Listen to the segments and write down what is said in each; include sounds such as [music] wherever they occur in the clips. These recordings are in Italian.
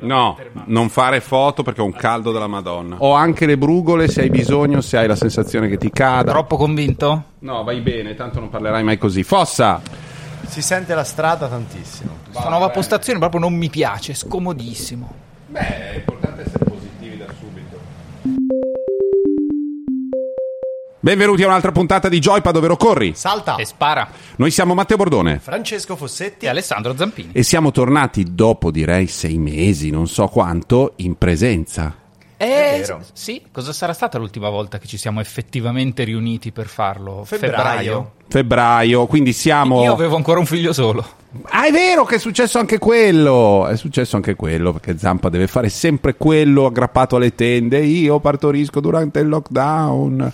No, non fare foto perché ho un caldo della Madonna. Ho anche le brugole se hai bisogno, se hai la sensazione che ti cada. Troppo convinto? No, vai bene, tanto non parlerai mai così. Fossa! Si sente la strada tantissimo. Questa nuova postazione proprio non mi piace, è scomodissimo. Beh, Benvenuti a un'altra puntata di Joypad, ovvero Corri. Salta! E spara. Noi siamo Matteo Bordone Francesco Fossetti. E Alessandro Zampini. e siamo tornati dopo direi sei mesi, non so quanto, in presenza. Eh, vero. sì, cosa sarà stata l'ultima volta che ci siamo effettivamente riuniti per farlo? Febbraio. Febbraio, quindi siamo... Io avevo ancora un figlio solo. Ah, è vero che è successo anche quello. È successo anche quello perché Zampa deve fare sempre quello aggrappato alle tende. Io partorisco durante il lockdown,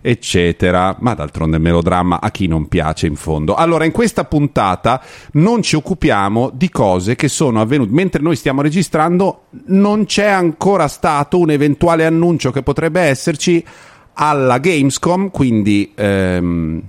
eccetera. Ma d'altronde melodramma a chi non piace in fondo. Allora, in questa puntata non ci occupiamo di cose che sono avvenute mentre noi stiamo registrando. Non c'è ancora stato un eventuale annuncio che potrebbe esserci alla Gamescom, quindi ehm,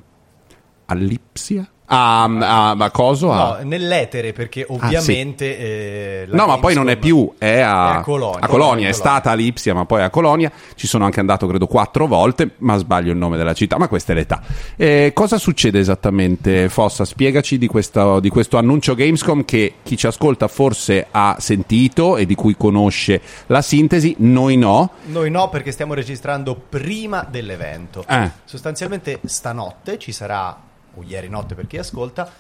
all'Ipsia. A, a, a coso? A- No, nell'etere perché ovviamente... eh, la No, ma poi non è più, è a, è a Colonia. a Colonia, è Colonia. stata a Lipsia, ma poi a Colonia. Ci sono anche andato, credo, quattro volte, ma sbaglio il nome della città, ma questa è l'età. Eh, cosa succede esattamente, Fossa? Spiegaci di, questo- di questo annuncio Gamescom che chi ci ascolta forse ha sentito e di cui conosce la sintesi, noi no. Noi no, perché stiamo registrando prima dell'evento. Eh. Sostanzialmente stanotte ci sarà, o ieri notte per chi ascolta,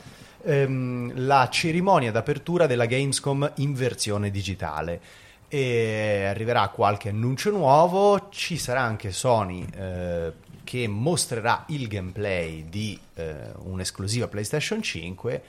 ehm, la cerimonia d'apertura della Gamescom in versione digitale. E arriverà qualche annuncio nuovo, ci sarà anche Sony eh, che mostrerà il gameplay di eh, un'esclusiva PlayStation 5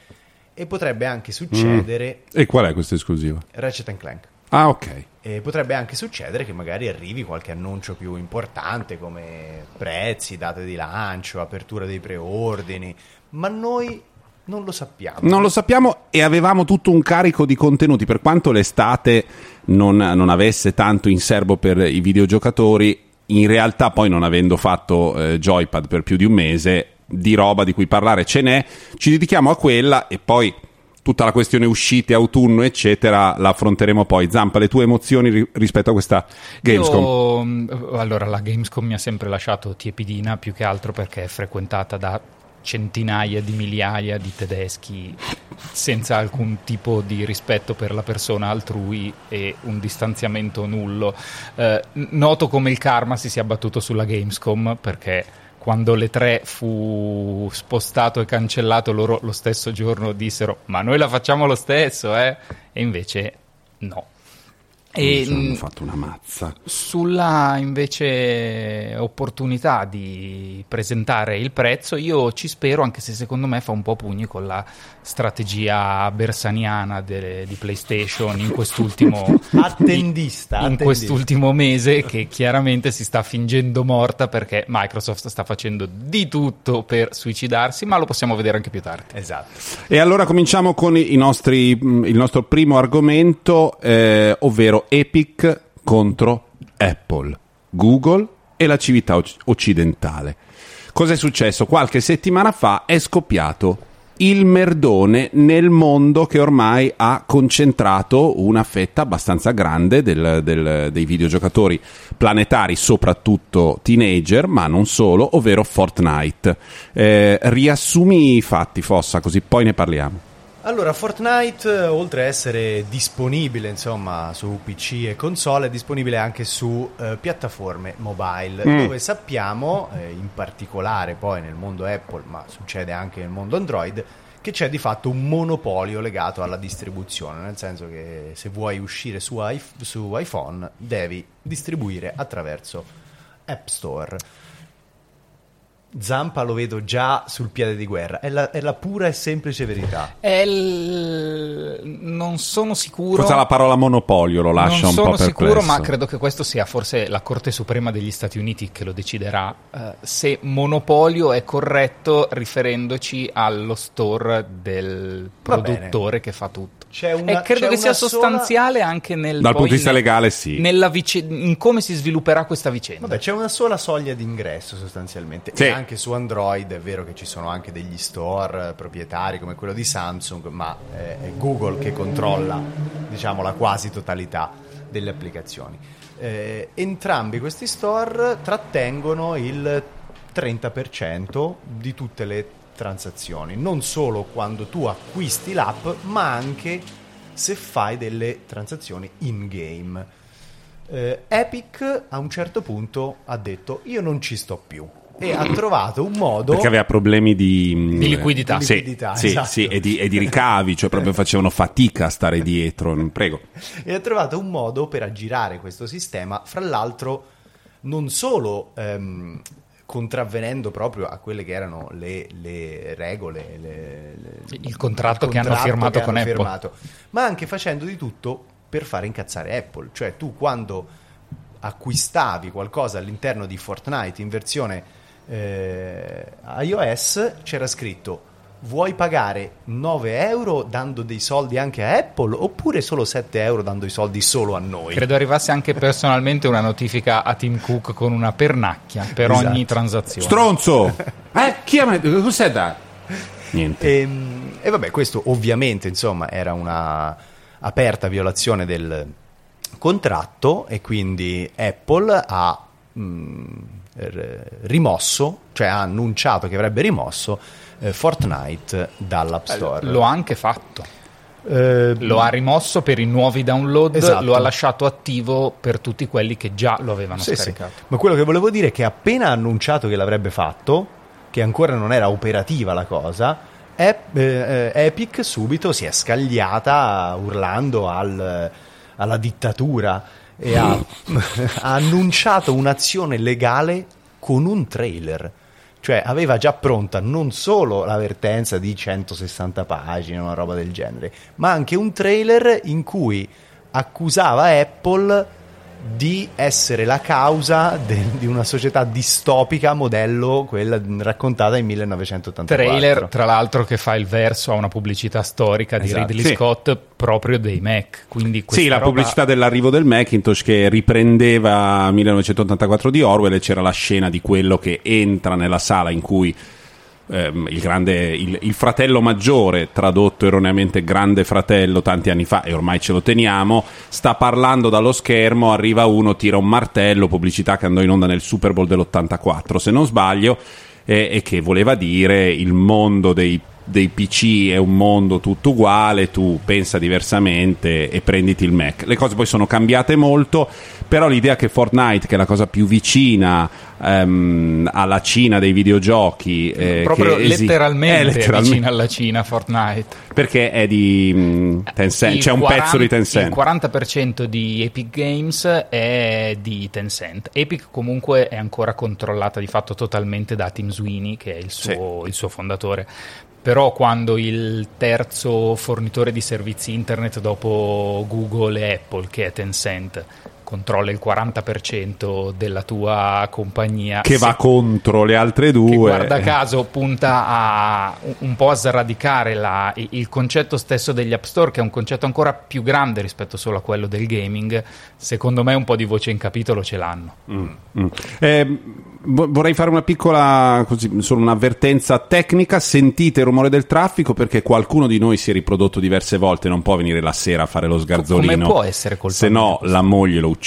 e potrebbe anche succedere E qual è questa esclusiva? Ratchet Clank. Ah, ok. E potrebbe anche succedere che magari arrivi qualche annuncio più importante come prezzi, date di lancio, apertura dei preordini, ma noi non lo sappiamo. Non lo sappiamo e avevamo tutto un carico di contenuti, per quanto l'estate non, non avesse tanto in serbo per i videogiocatori, in realtà poi non avendo fatto eh, Joypad per più di un mese, di roba di cui parlare ce n'è, ci dedichiamo a quella e poi tutta la questione uscite, autunno, eccetera, la affronteremo poi. Zampa, le tue emozioni ri- rispetto a questa Gamescom? Io, mh, allora, la Gamescom mi ha sempre lasciato tiepidina, più che altro perché è frequentata da centinaia di migliaia di tedeschi senza alcun tipo di rispetto per la persona altrui e un distanziamento nullo. Eh, noto come il karma si sia abbattuto sulla Gamescom perché quando le tre fu spostato e cancellato loro lo stesso giorno dissero ma noi la facciamo lo stesso eh? e invece no. E, Ci hanno mh, fatto una mazza. sulla invece opportunità di presentare il prezzo, io ci spero, anche se secondo me fa un po' pugni con la strategia bersaniana de- di PlayStation in quest'ultimo, [laughs] Attendista, in attendista. quest'ultimo mese, che chiaramente si sta fingendo morta perché Microsoft sta facendo di tutto per suicidarsi, ma lo possiamo vedere anche più tardi. Esatto. E allora cominciamo con i nostri, mh, il nostro primo argomento, eh, ovvero Epic contro Apple, Google e la civiltà oc- occidentale. Cosa è successo? Qualche settimana fa è scoppiato il merdone nel mondo che ormai ha concentrato una fetta abbastanza grande del- del- dei videogiocatori planetari, soprattutto teenager, ma non solo, ovvero Fortnite. Eh, riassumi i fatti, Fossa, così poi ne parliamo. Allora, Fortnite, eh, oltre a essere disponibile insomma su PC e console, è disponibile anche su eh, piattaforme mobile, Mm. dove sappiamo, eh, in particolare poi nel mondo Apple, ma succede anche nel mondo Android, che c'è di fatto un monopolio legato alla distribuzione, nel senso che se vuoi uscire su, iP- su iPhone devi distribuire attraverso App Store. Zampa lo vedo già sul piede di guerra, è la, è la pura e semplice verità. È il- Non sono sicuro. Forse la parola monopolio lo lascia non un sono po' perplesso. sicuro, ma credo che questo sia forse la Corte Suprema degli Stati Uniti che lo deciderà. eh, se monopolio è corretto riferendoci allo store del produttore che fa tutto. C'è una- e credo c'è che sia sola- sostanziale anche nel Dal poi punto di vista nel- legale, sì. nella vice- in come si svilupperà questa vicenda. Vabbè, c'è una sola soglia d'ingresso sostanzialmente. Sì. Anche su Android è vero che ci sono anche degli store proprietari come quello di Samsung, ma è Google che controlla diciamo, la quasi totalità delle applicazioni. Eh, entrambi questi store trattengono il 30% di tutte le transazioni, non solo quando tu acquisti l'app, ma anche se fai delle transazioni in game. Eh, Epic a un certo punto ha detto io non ci sto più e ha trovato un modo perché aveva problemi di, di liquidità, sì, liquidità, sì, esatto. sì, e, di, e, di, [laughs] ricavi, cioè proprio facevano fatica a stare dietro. Prego. E ha trovato un modo per aggirare questo sistema, fra l'altro non solo ehm, contravvenendo proprio a quelle che erano le, le regole, le, le, il contratto il che hanno firmato che con hanno Apple, firmato, ma anche facendo di tutto per fare incazzare Apple. Cioè tu quando acquistavi qualcosa all'interno di Fortnite in versione eh, iOS c'era scritto vuoi pagare 9 euro dando dei soldi anche a Apple oppure solo 7 euro dando i soldi solo a noi? Credo arrivasse anche personalmente una notifica a Tim Cook con una pernacchia per esatto. ogni transazione. Stronzo! [laughs] eh, chi ha messo? Cos'è da? Niente. E, ehm, e vabbè, questo ovviamente insomma era una aperta violazione del contratto e quindi Apple ha mh, rimosso, cioè ha annunciato che avrebbe rimosso eh, Fortnite dall'App Store. Lo ha anche fatto. Eh, lo ha rimosso per i nuovi download, esatto. lo ha lasciato attivo per tutti quelli che già lo avevano sì, scaricato. Sì. Ma quello che volevo dire è che appena ha annunciato che l'avrebbe fatto, che ancora non era operativa la cosa, Ep- eh, Epic subito si è scagliata urlando al, alla dittatura e ha, [laughs] ha annunciato un'azione legale con un trailer. Cioè aveva già pronta non solo l'avvertenza di 160 pagine, una roba del genere, ma anche un trailer in cui accusava Apple di essere la causa de- di una società distopica modello quella raccontata in 1984. Trailer, tra l'altro, che fa il verso a una pubblicità storica di esatto. Ridley sì. Scott proprio dei Mac. Quindi sì, la roba... pubblicità dell'arrivo del Macintosh che riprendeva 1984 di Orwell e c'era la scena di quello che entra nella sala in cui ehm, il, grande, il, il, fratello maggiore, tradotto erroneamente grande fratello tanti anni fa, e ormai ce lo teniamo, sta parlando dallo schermo, arriva uno, tira un martello, pubblicità che andò in onda nel Super Bowl dell'84, se non sbaglio, e, e che voleva dire il mondo dei dei PC è un mondo tutto uguale, tu pensa diversamente e prenditi il Mac. Le cose poi sono cambiate molto, però l'idea che Fortnite, che è la cosa più vicina um, alla Cina dei videogiochi, eh, proprio esi- letteralmente, è letteralmente vicina alla Cina Fortnite, perché è di um, Tencent, c'è un 40, pezzo di Tencent. Il 40% di Epic Games è di Tencent. Epic comunque è ancora controllata di fatto totalmente da Tim Sweeney, che è il suo, sì. il suo fondatore però quando il terzo fornitore di servizi internet dopo Google e Apple, che è Tencent, controlla il 40% della tua compagnia. Che va contro le altre due. Che guarda caso punta a un po' a sradicare la, il concetto stesso degli App Store, che è un concetto ancora più grande rispetto solo a quello del gaming. Secondo me un po' di voce in capitolo ce l'hanno. Mm, mm. Eh, vorrei fare una piccola, così, solo un'avvertenza tecnica. Sentite il rumore del traffico perché qualcuno di noi si è riprodotto diverse volte, non può venire la sera a fare lo sgarzolino. Come può essere colpa Se no, la moglie lo uccide.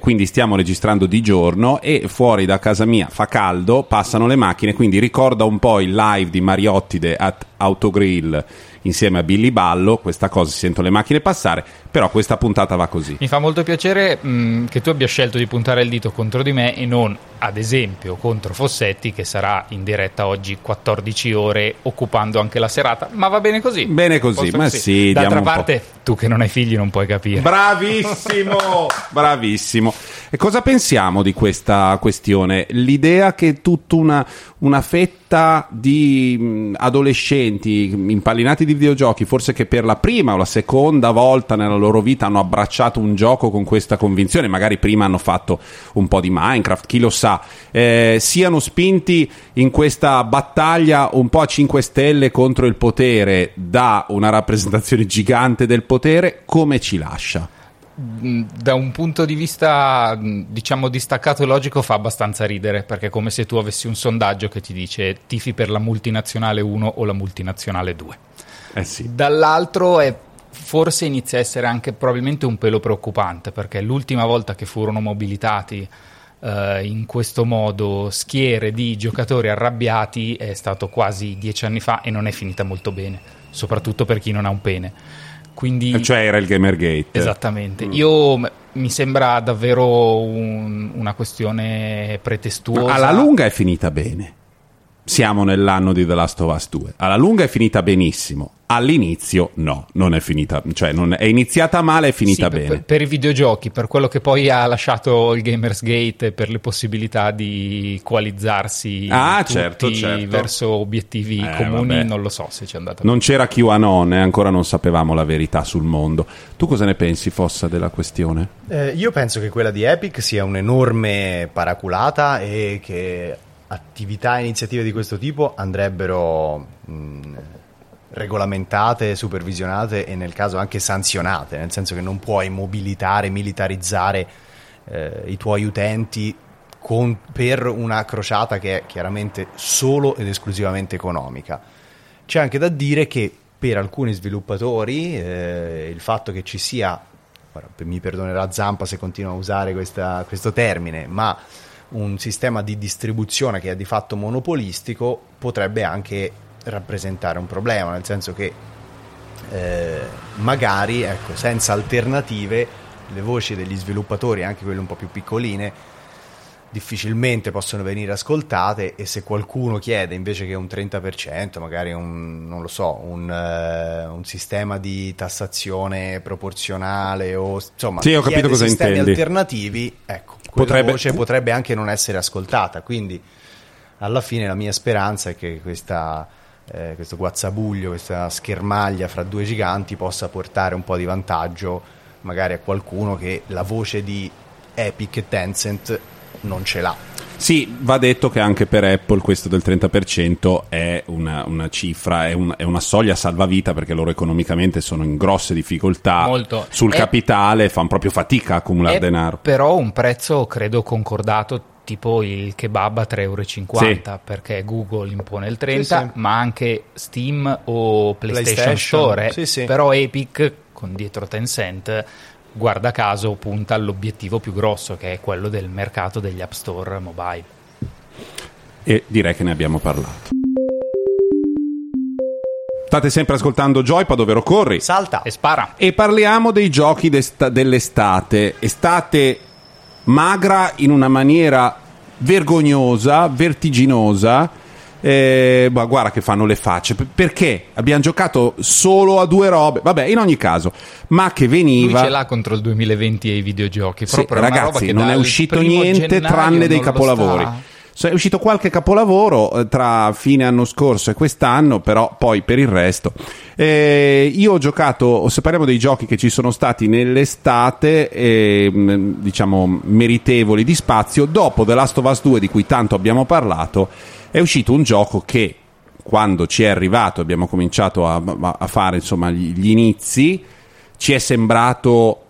Quindi stiamo registrando di giorno e fuori da casa mia fa caldo, passano le macchine. Quindi ricorda un po' il live di Mariottide at Autogrill insieme a Billy Ballo, questa cosa si sentono le macchine passare, però questa puntata va così. Mi fa molto piacere mh, mm, che tu abbia scelto di puntare il dito contro di me e non, ad esempio, contro Fossetti che sarà in diretta oggi 14 ore occupando anche la serata, ma va bene così. Bene così, ma sì. sì D'altra parte, tu che non hai figli non puoi capire. Bravissimo, bravissimo. E cosa pensiamo di questa questione? L'idea che tutta una, una fetta di adolescenti impallinati di videogiochi, forse che per la prima o la seconda volta nella loro vita hanno abbracciato un gioco con questa convinzione, magari prima hanno fatto un po' di Minecraft, chi lo sa, eh, siano spinti in questa battaglia un po' a 5 stelle contro il potere da una rappresentazione gigante del potere, come ci lascia? Da un punto di vista diciamo distaccato e logico fa abbastanza ridere perché è come se tu avessi un sondaggio che ti dice tifi per la multinazionale 1 o la multinazionale 2 eh sì. dall'altro è, forse inizia a essere anche probabilmente un pelo preoccupante perché l'ultima volta che furono mobilitati eh, in questo modo schiere di giocatori arrabbiati è stato quasi dieci anni fa e non è finita molto bene soprattutto per chi non ha un pene quindi, cioè era il Gamergate. Esattamente. Mm. Io mi sembra davvero un, una questione pretestuosa. alla lunga è finita bene. Siamo nell'anno di The Last of Us 2. Alla lunga è finita benissimo. All'inizio no, non è finita, cioè non è, iniziata male e è finita sì, bene. Per, per, i videogiochi, per quello che poi ha lasciato il Gamersgate, per le possibilità di coalizzarsi ah, certo, certo. verso obiettivi eh, comuni, vabbè. non lo so se ci è andata. Non c'era QAnon e ancora non sapevamo la verità sul mondo. Tu cosa ne pensi, Fossa, della questione? Eh, io penso che quella di Epic sia un'enorme paraculata e che attività e iniziative di questo tipo andrebbero mh, regolamentate, supervisionate e nel caso anche sanzionate, nel senso che non puoi mobilitare, militarizzare eh, i tuoi utenti con, per una crociata che è chiaramente solo ed esclusivamente economica. C'è anche da dire che per alcuni sviluppatori eh, il fatto che ci sia, mi perdonerà Zampa se continuo a usare questa, questo termine, ma un sistema di distribuzione che è di fatto monopolistico potrebbe anche rappresentare un problema, nel senso che eh, magari ecco, senza alternative le voci degli sviluppatori, anche quelle un po' più piccoline, difficilmente possono venire ascoltate e se qualcuno chiede invece che un 30%, magari un, non lo so, un, uh, un sistema di tassazione proporzionale o insomma sì, ho capito cosa sistemi intendi. alternativi, ecco, potrebbe, voce potrebbe anche non essere ascoltata. Quindi, alla fine, la mia speranza è che questa, eh, questo guazzabuglio, questa schermaglia fra due giganti possa portare un po' di vantaggio, magari a qualcuno che la voce di Epic e Tencent non ce l'ha. Sì, va detto che anche per Apple questo del 30% è una, una cifra, è, un, è, una soglia salvavita perché loro economicamente sono in grosse difficoltà Molto. sul è, capitale, fanno proprio fatica a accumulare denaro. Però un prezzo credo concordato tipo il kebab a 3,50 euro sì. perché Google impone il 30 sì, sì. ma anche Steam o PlayStation, PlayStation. Store però Epic con dietro Tencent guarda caso punta all'obiettivo più grosso che è quello del mercato degli app store mobile. E direi che ne abbiamo parlato. State sempre ascoltando Joypad, ovvero corri, salta e spara. E parliamo dei giochi dell'estate. Estate magra in una maniera vergognosa, vertiginosa eh, ma guarda che fanno le facce. Perché abbiamo giocato solo a due robe? Vabbè, in ogni caso, ma che veniva. Lui ce l'ha contro il 2020 e i videogiochi. Sì, ragazzi, non è uscito niente tranne dei capolavori. È uscito qualche capolavoro eh, tra fine anno scorso e quest'anno, però poi per il resto. Eh, io ho giocato, se parliamo dei giochi che ci sono stati nell'estate, eh, diciamo meritevoli di spazio, dopo The Last of Us 2 di cui tanto abbiamo parlato è uscito un gioco che quando ci è arrivato, abbiamo cominciato a, a fare insomma, gli, inizi, ci è sembrato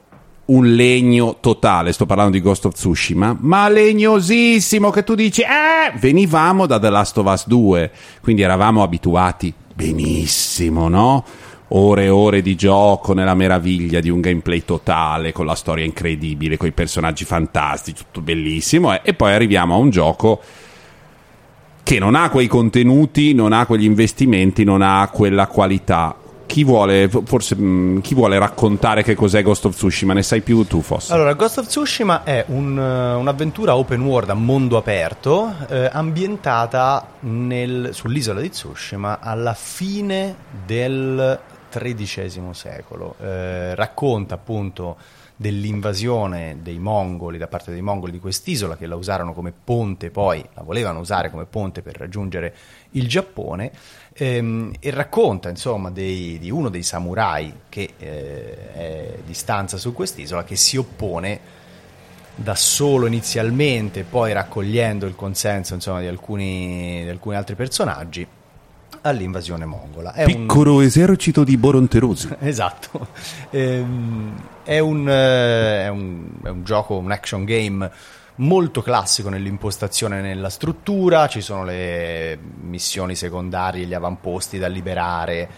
un legno totale, sto parlando di Ghost of Tsushima, ma legnosissimo che tu dici, eh, venivamo da The Last of Us 2, quindi eravamo abituati benissimo, no? Ore e ore di gioco nella meraviglia di un gameplay totale, con la storia incredibile, con i personaggi fantastici, tutto bellissimo, eh? e poi arriviamo a un gioco che non ha quei contenuti, non ha quegli investimenti, non ha quella qualità. Chi vuole, forse, mm, chi vuole raccontare che cos'è Ghost of Tsushima? Ne sai più tu, Foss? Allora, Ghost of Tsushima è un, eh, un'avventura open world a mondo aperto, eh, ambientata nel, sull'isola di Tsushima alla fine del XIII secolo. Eh, racconta appunto dell'invasione dei mongoli da parte dei mongoli di quest'isola che la usarono come ponte poi, la volevano usare come ponte per raggiungere il Giappone ehm, e racconta insomma dei, di uno dei samurai che eh, è di stanza su quest'isola che si oppone da solo inizialmente poi raccogliendo il consenso insomma, di, alcuni, di alcuni altri personaggi all'invasione mongola. È un- Piccolo esercito di Boronterosi. [laughs] Esatto, Ehm, è, un, eh, è un- è un gioco, un action game molto classico nell'impostazione e nella struttura, ci sono le missioni secondarie, gli avamposti da liberare,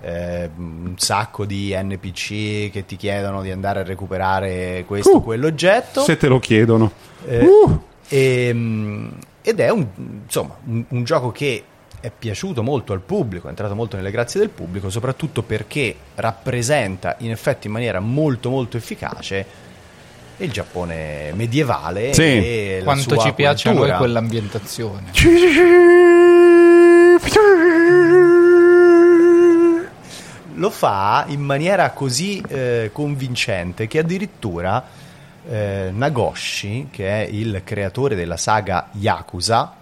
eh, un sacco di NPC che ti chiedono di andare a recuperare questo o Uh, quell'oggetto. Se te lo chiedono. Eh, Uh. ehm, ed è un, insomma, un, un gioco che è piaciuto molto al pubblico, è entrato molto nelle grazie del pubblico, soprattutto perché rappresenta in effetti in maniera molto molto efficace il Giappone medievale Sì. e la Quanto sua ci piace a noi cultura. quell'ambientazione. lo fa in maniera così eh, convincente che addirittura eh, Nagoshi, che è il creatore della saga Yakuza,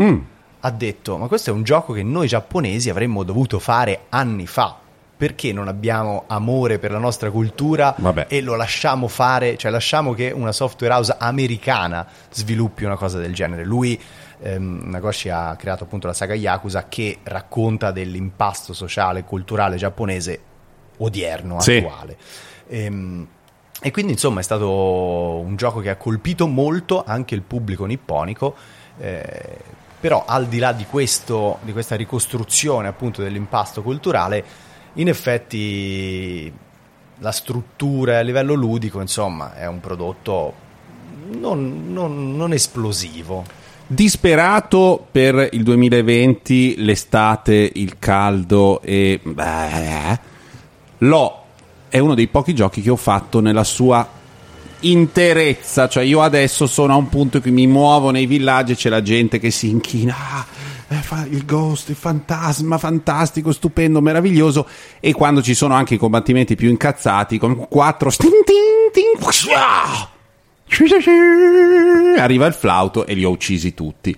Mm. Ha detto: Ma questo è un gioco che noi giapponesi avremmo dovuto fare anni fa. Perché non abbiamo amore per la nostra cultura Vabbè. e lo lasciamo fare, cioè lasciamo che una software house americana sviluppi una cosa del genere? Lui, ehm, Nagoshi, ha creato appunto la saga Yakuza che racconta dell'impasto sociale e culturale giapponese odierno, Sì. attuale. Ehm, e quindi insomma è stato un gioco che ha colpito molto anche il pubblico nipponico. eh, però al di là di, questo, di questa ricostruzione appunto dell'impasto culturale, in effetti la struttura a livello ludico, insomma, è un prodotto non, non- non esplosivo. Disperato per il 2020, l'estate, il caldo e... beh, L'ho è uno dei pochi giochi che ho fatto nella sua interezza, cioè io adesso sono a un punto in cui mi muovo nei villaggi e c'è la gente che si inchina, ah, eh, il ghost, il fantasma, fantastico, stupendo, meraviglioso e quando ci sono anche i combattimenti più incazzati con quattro arriva il flauto e li ho uccisi tutti.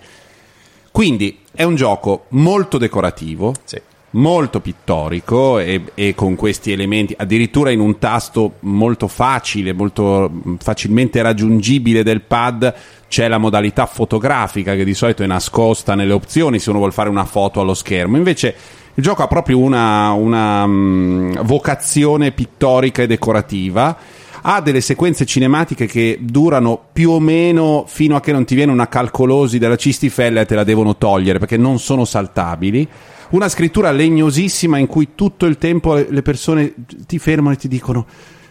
Quindi è un gioco molto decorativo, Sì. Molto pittorico e, e con questi elementi, addirittura in un tasto molto facile, molto mm, facilmente raggiungibile del pad c'è la modalità fotografica che di solito è nascosta nelle opzioni se uno vuole fare una foto allo schermo. Invece il gioco ha proprio una, una, mm, vocazione pittorica e decorativa ha delle sequenze cinematiche che durano più o meno fino a che non ti viene una calcolosi della cistifella e te la devono togliere perché non sono saltabili. Una scrittura legnosissima in cui tutto il tempo le persone ti fermano e ti dicono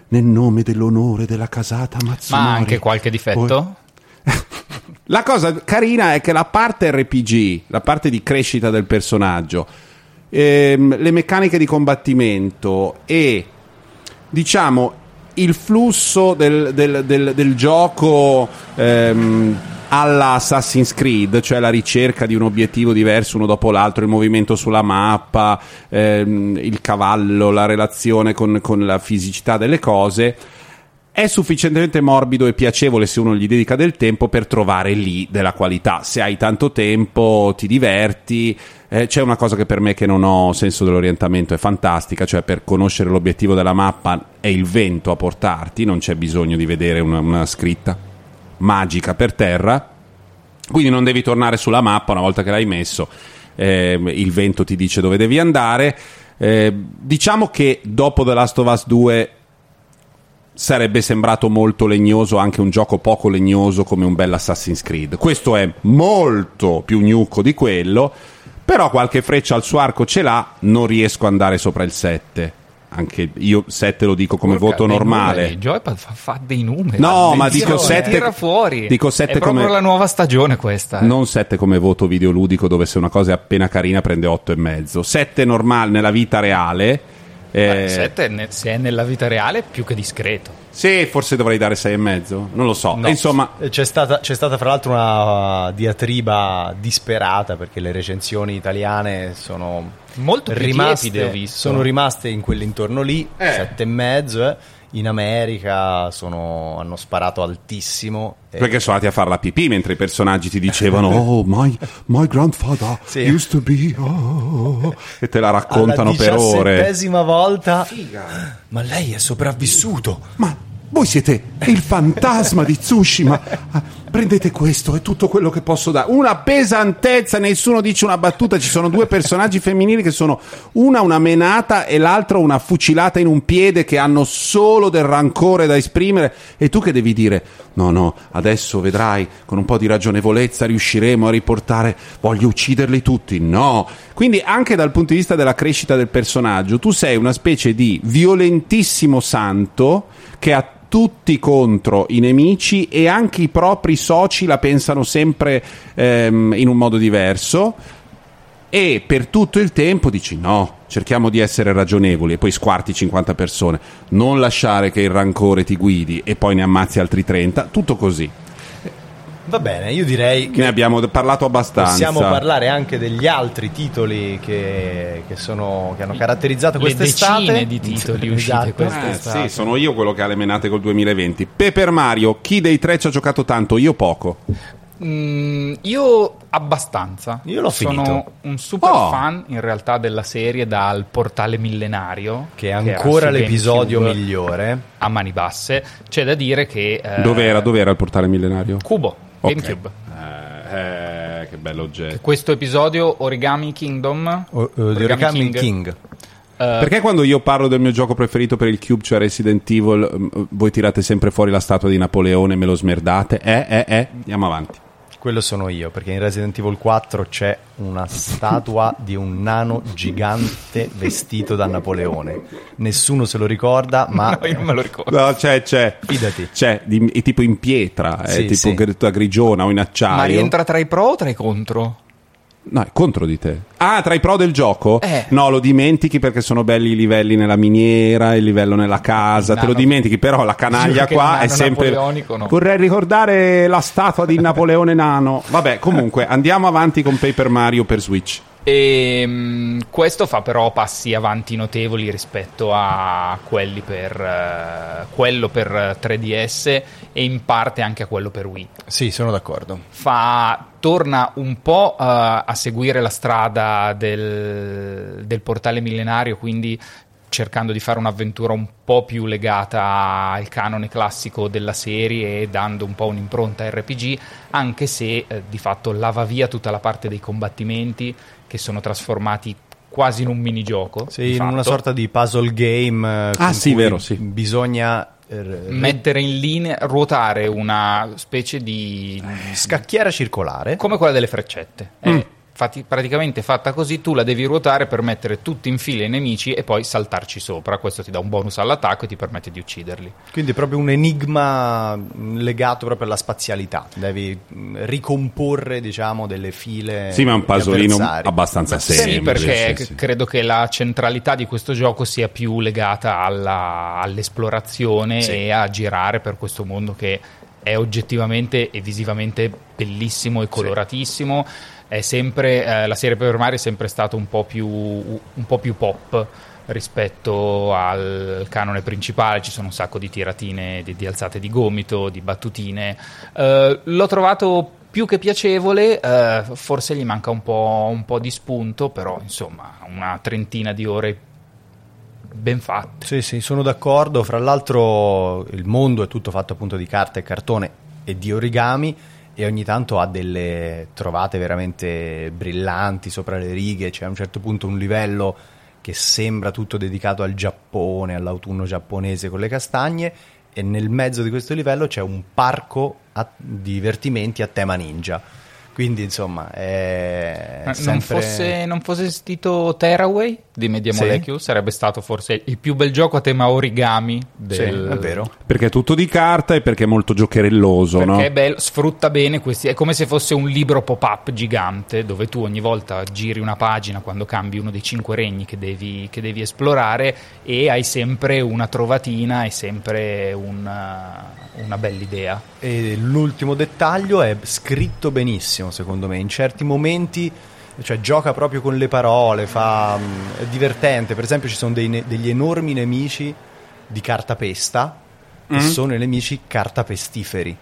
nel nome dell'onore della casata Matsunori. Ma anche qualche difetto? [laughs] La cosa carina è che la parte RPG, la parte di crescita del personaggio, ehm, le meccaniche di combattimento e diciamo il flusso del, del- del- del gioco ehm, alla Assassin's Creed, cioè la ricerca di un obiettivo diverso uno dopo l'altro, il movimento sulla mappa, ehm, il cavallo, la relazione con, con la fisicità delle cose è sufficientemente morbido e piacevole se uno gli dedica del tempo per trovare lì della qualità. Se hai tanto tempo, ti diverti. Eh, c'è una cosa che per me che non ho senso dell'orientamento è fantastica, cioè per conoscere l'obiettivo della mappa è il vento a portarti, non c'è bisogno di vedere una, una scritta magica per terra. Quindi non devi tornare sulla mappa una volta che l'hai messo, ehm, il vento ti dice dove devi andare. Eh, diciamo che dopo The Last of Us 2 sarebbe sembrato molto legnoso anche un gioco poco legnoso come un bel Assassin's Creed. Questo è molto più gnucco di quello, però qualche freccia al suo arco ce l'ha, non riesco ad andare sopra il 7. Anche io 7 lo dico come Porca, voto normale. numeri, Joypad fa, fa dei numeri. No, ma dico sette- Tira fuori. dico sette È proprio come- la nuova stagione questa. eh. Non 7 come voto videoludico dove se una cosa è appena carina prende 8 e mezzo. 7 normale nella vita reale. Beh, Eh, sette, ne- se è nella vita reale, più che discreto. Sì, forse dovrei dare 6 e mezzo. Non lo so. No. Insomma, Eh, C'è stata, c'è stata fra l'altro una diatriba disperata perché le recensioni italiane sono Molto rimaste, visto. sono rimaste in quell'intorno lì, Eh. sette e mezzo. eh. In America sono- hanno sparato altissimo. Perché sono andati a fare la pipì mentre i personaggi ti dicevano [laughs] Oh, my, my grandfather Sì. used to be oh", e te la raccontano per ore. diciassettesima volta. Ma lei è sopravvissuto. Ma voi siete il fantasma di Tsushima. Ah, Prendete questo, è tutto quello che posso dare. Una pesantezza, nessuno dice una battuta. Ci sono due personaggi femminili che sono una una menata e l'altra una fucilata in un piede che hanno solo del rancore da esprimere. E tu che devi dire? No, no, adesso vedrai, con un po' di ragionevolezza riusciremo a riportare. Voglio ucciderli tutti. No. Quindi, anche dal punto di vista della crescita del personaggio, tu sei una specie di violentissimo santo che ha tutti contro i nemici e anche i propri soci la pensano sempre ehm, in un modo diverso. E per tutto il tempo dici no, cerchiamo di essere ragionevoli. E poi squarti 50 persone, non lasciare che il rancore ti guidi e poi ne ammazzi altri 30, tutto così. Va bene, io direi che ne abbiamo parlato abbastanza. Possiamo parlare anche degli altri titoli che, che, sono, che hanno caratterizzato le quest'estate. decine di titoli usciti Esatto. quest'estate. Eh, sì, sono io quello che ha le menate col 2020. Paper Mario, chi dei tre ci ha giocato tanto? Io poco. Mm, io abbastanza. Io l'ho Sono finito. un super Oh. fan in realtà della serie dal portale millenario. Che è era ancora su l'episodio migliore. A mani basse. C'è da dire che... eh, Dov'era, dov'era il portale millenario? Cubo. GameCube. Eh, eh, che bello oggetto. Questo episodio Origami Kingdom. O- eh, di Origami King. eh, Perché quando io parlo del mio gioco preferito per il Cube, cioè Resident Evil, mm, voi tirate sempre fuori la statua di Napoleone e me lo smerdate? Eh, eh, eh, andiamo avanti. Quello sono io, perché in Resident Evil 4 c'è una statua di un nano gigante vestito da Napoleone. Nessuno se lo ricorda, ma no, io non me lo ricordo. No, c'è, c'è. Fidati. C'è, di- è tipo in pietra, è Sì, tipo sì. grigiona o in acciaio. Ma rientra tra i pro o tra i contro? No, è contro di te. Ah, tra i pro del gioco? Eh. No, lo dimentichi perché sono belli i livelli nella miniera, il livello nella casa, Il te lo dimentichi, però la canaglia qua è sempre... no. Vorrei ricordare la statua di Napoleone Nano. Vabbè, comunque, andiamo avanti con Paper Mario per Switch. E mm, questo fa però passi avanti notevoli rispetto a quelli per eh, quello per eh, 3DS e in parte anche a quello per Wii. sì, sono d'accordo. Fa, torna un po' eh, a seguire la strada del, del portale millenario, quindi cercando di fare un'avventura un po' più legata al canone classico della serie e dando un po' un'impronta RPG, anche se eh, di fatto lava via tutta la parte dei combattimenti che sono trasformati quasi in un minigioco. Sì, in una fatto. sorta di puzzle game. eh, con Ah, sì, cui vero, sì. Bisogna eh, mettere in linea, ruotare una specie di scacchiera circolare. come quella delle freccette. Mm. È fatti- praticamente fatta così, tu la devi ruotare per mettere tutti in fila i nemici e poi saltarci sopra. Questo ti dà un bonus all'attacco e ti permette di ucciderli. Quindi è proprio un enigma mh, legato proprio alla spazialità. Devi mh, ricomporre, diciamo, delle file. Sì, ma è un avversari. abbastanza Sì, semplice. perché sì, sì. credo che la centralità di questo gioco sia più legata alla- all'esplorazione Sì. e a girare per questo mondo che è oggettivamente e visivamente bellissimo e coloratissimo. È sempre, eh, la serie Paper Mario è sempre stata un po' più, un po' più pop rispetto al canone principale, ci sono un sacco di tiratine, di, di alzate di gomito, di battutine. Eh, l'ho trovato più che piacevole, eh, forse gli manca un po', un po' di spunto, però insomma una trentina di ore ben fatte. Sì, sì, sono d'accordo. Fra l'altro, il mondo è tutto fatto appunto di carta e cartone e di origami. E ogni tanto ha delle trovate veramente brillanti sopra le righe. C'è a un certo punto un livello che sembra tutto dedicato al Giappone, all'autunno giapponese con le castagne. E nel mezzo di questo livello c'è un parco a- di divertimenti a tema ninja. Quindi, insomma, è sempre... Non, fosse, non fosse esistito Terraway di Media Sì. Molecule, sarebbe stato forse il più bel gioco a tema origami del, Sì, è vero. Perché è tutto di carta e perché è molto giocherelloso, Perché no? è bello, sfrutta bene questi. È come se fosse un libro pop-up gigante dove tu ogni volta giri una pagina quando cambi uno dei cinque regni che devi, che devi esplorare e hai sempre una trovatina e sempre una, una bella idea. E l'ultimo dettaglio è scritto benissimo, secondo me. In certi momenti, cioè, gioca proprio con le parole, fa, mh, è divertente. Per esempio, ci sono dei ne- degli enormi nemici di cartapesta, che sono i nemici cartapestiferi.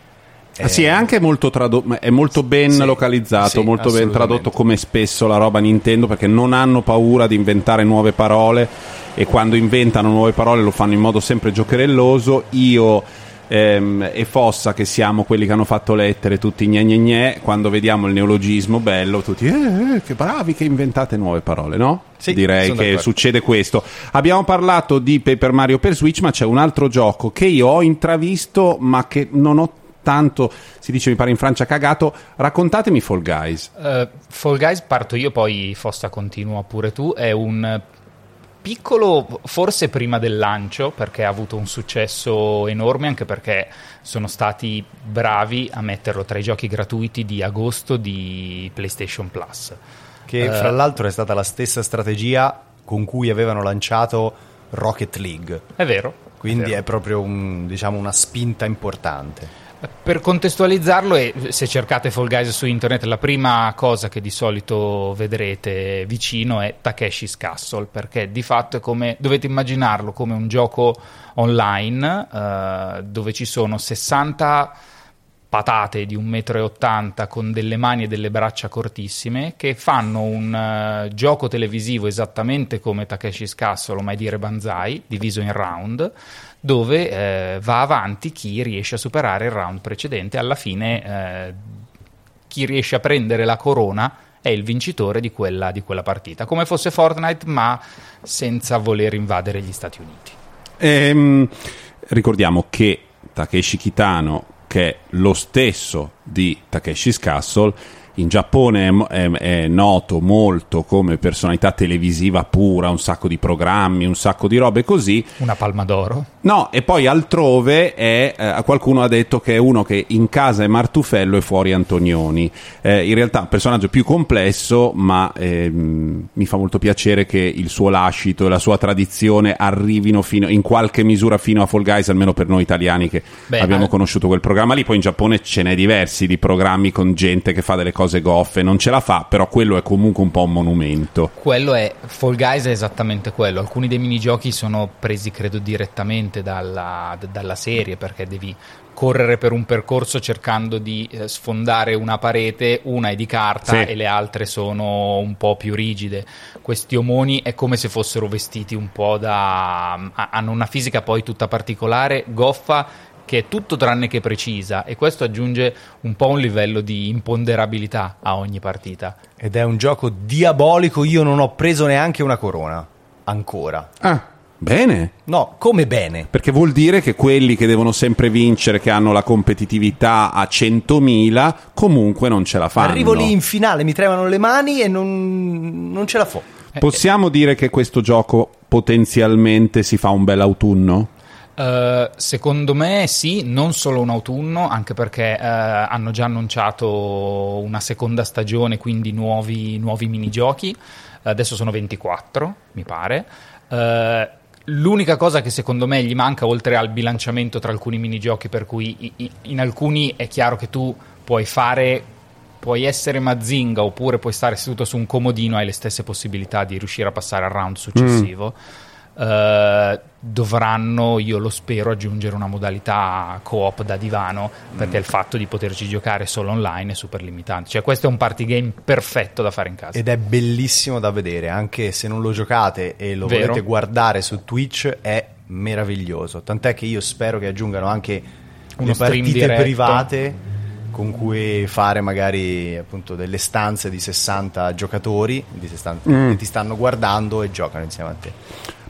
Ah, sì, è anche molto, trado- è molto ben Sì, localizzato, sì, molto ben tradotto come spesso la roba Nintendo perché non hanno paura di inventare nuove parole e quando inventano nuove parole lo fanno in modo sempre giocherelloso. Io ehm, e Fossa, che siamo quelli che hanno fatto lettere tutti gne gne gne, quando vediamo il neologismo bello, tutti eh, eh, che bravi che inventate nuove parole, no? Sì, Direi che succede questo. Abbiamo parlato di Paper Mario per Switch, ma c'è un altro gioco che io ho intravisto, ma che non ho tanto, si dice mi pare in Francia cagato. Raccontatemi Fall Guys. Eh, Fall Guys parto io, poi Fossa continua pure tu. È un piccolo, forse prima del lancio, perché ha avuto un successo enorme, anche perché sono stati bravi a metterlo tra i giochi gratuiti di agosto di PlayStation Plus. Che Eh, fra l'altro è stata la stessa strategia con cui avevano lanciato Rocket League. È vero. Quindi vero. è proprio un- diciamo, una spinta importante. Per contestualizzarlo, e se cercate Fall Guys su internet, la prima cosa che di solito vedrete vicino è Takeshi's Castle, perché di fatto è come dovete immaginarlo come un gioco online eh, dove ci sono 60 patate di 1,80 m con delle mani e delle braccia cortissime che fanno un eh, gioco televisivo esattamente come Takeshi's Castle o mai dire Banzai, diviso in round, dove eh, va avanti chi riesce a superare il round precedente. Alla fine eh, chi riesce a prendere la corona è il vincitore di quella, di quella partita, come fosse Fortnite ma senza voler invadere gli Stati Uniti. Ehm, ricordiamo che Takeshi Kitano, che è lo stesso di Takeshi's Castle, in Giappone è, è- è noto molto come personalità televisiva pura, un sacco di programmi, un sacco di robe così. Una palma d'oro. No, e poi altrove è, eh, qualcuno ha detto che è uno che in casa è Martufello e fuori Antonioni. Eh, in realtà è un personaggio più complesso, ma ehm, mi fa molto piacere che il suo lascito e la sua tradizione arrivino fino, in qualche misura fino a Fall Guys, almeno per noi italiani che Beh, abbiamo eh. conosciuto quel programma lì. Poi in Giappone ce n'è diversi di programmi con gente che fa delle cose goffe, non ce la fa, però quello è comunque un po' un monumento. Quello è Fall Guys è esattamente quello. Alcuni dei minigiochi sono presi, credo, direttamente dalla, d- dalla serie perché devi correre per un percorso cercando di eh, sfondare una parete, una è di carta Sì. e le altre sono un po' più rigide. Questi omoni è come se fossero vestiti un po' da. ha- hanno una fisica poi tutta particolare, goffa. Che è tutto tranne che precisa, e questo aggiunge un po' un livello di imponderabilità a ogni partita. Ed è un gioco diabolico, io non ho preso neanche una corona. Ancora. Ah, bene. No, come bene. Perché vuol dire che quelli che devono sempre vincere, che hanno la competitività a 100.000, comunque non ce la fanno. Arrivo lì in finale, mi tremano le mani e non, non ce la fo. Possiamo dire che questo gioco potenzialmente si fa un bel autunno? Eh, secondo me sì, non solo un autunno, anche perché eh, hanno già annunciato una seconda stagione, quindi nuovi, nuovi minigiochi. Adesso sono 24, mi pare. Eh, l'unica cosa che secondo me gli manca, oltre al bilanciamento tra alcuni minigiochi, per cui in alcuni è chiaro che tu puoi fare puoi essere Mazinga oppure puoi stare seduto su un comodino hai le stesse possibilità di riuscire a passare al round successivo Eh, dovranno io lo spero aggiungere una modalità co-op da divano perché il fatto di poterci giocare solo online è super limitante cioè questo è un party game perfetto da fare in casa Ed è bellissimo da vedere, anche se non lo giocate e lo Vero. volete guardare su Twitch, è meraviglioso. Tant'è che io spero che aggiungano anche Uno le partite diretto. private con cui fare magari appunto delle stanze di 60 giocatori di 60 Mm. che ti stanno guardando e giocano insieme a te.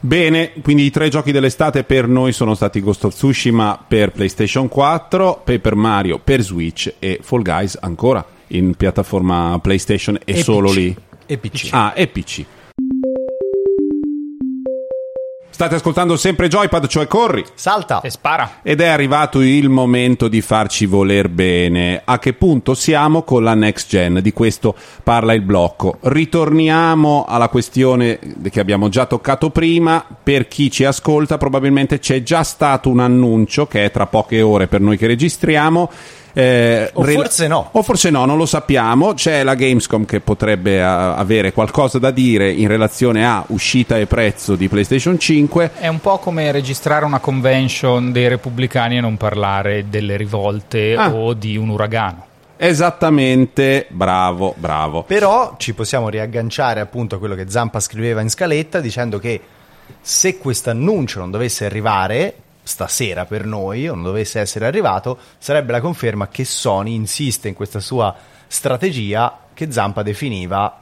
Bene, quindi i tre giochi dell'estate per noi sono stati Ghost of Tsushima per PlayStation 4, Paper Mario per Switch e Fall Guys ancora in piattaforma PlayStation e, E solo PC. lì. E PC. Ah, e PC. State ascoltando sempre Joypad, cioè corri. Salta! e spara Ed è arrivato il momento di farci voler bene. A che punto siamo con la next gen? Di questo parla il blocco. Ritorniamo alla questione che abbiamo già toccato prima. Per chi ci ascolta, probabilmente c'è già stato un annuncio che è tra poche ore per noi che registriamo. Eh, O rela- forse no. O forse no, non lo sappiamo. C'è la Gamescom che potrebbe a- avere qualcosa da dire in relazione a uscita e prezzo di PlayStation 5. È un po' come registrare una convention dei repubblicani e non parlare delle rivolte Ah. o di un uragano. Esattamente, bravo, bravo. Però ci possiamo riagganciare appunto a quello che Zampa scriveva in scaletta dicendo che se questo annuncio non dovesse arrivare stasera per noi o non dovesse essere arrivato, sarebbe la conferma che Sony insiste in questa sua strategia che Zampa definiva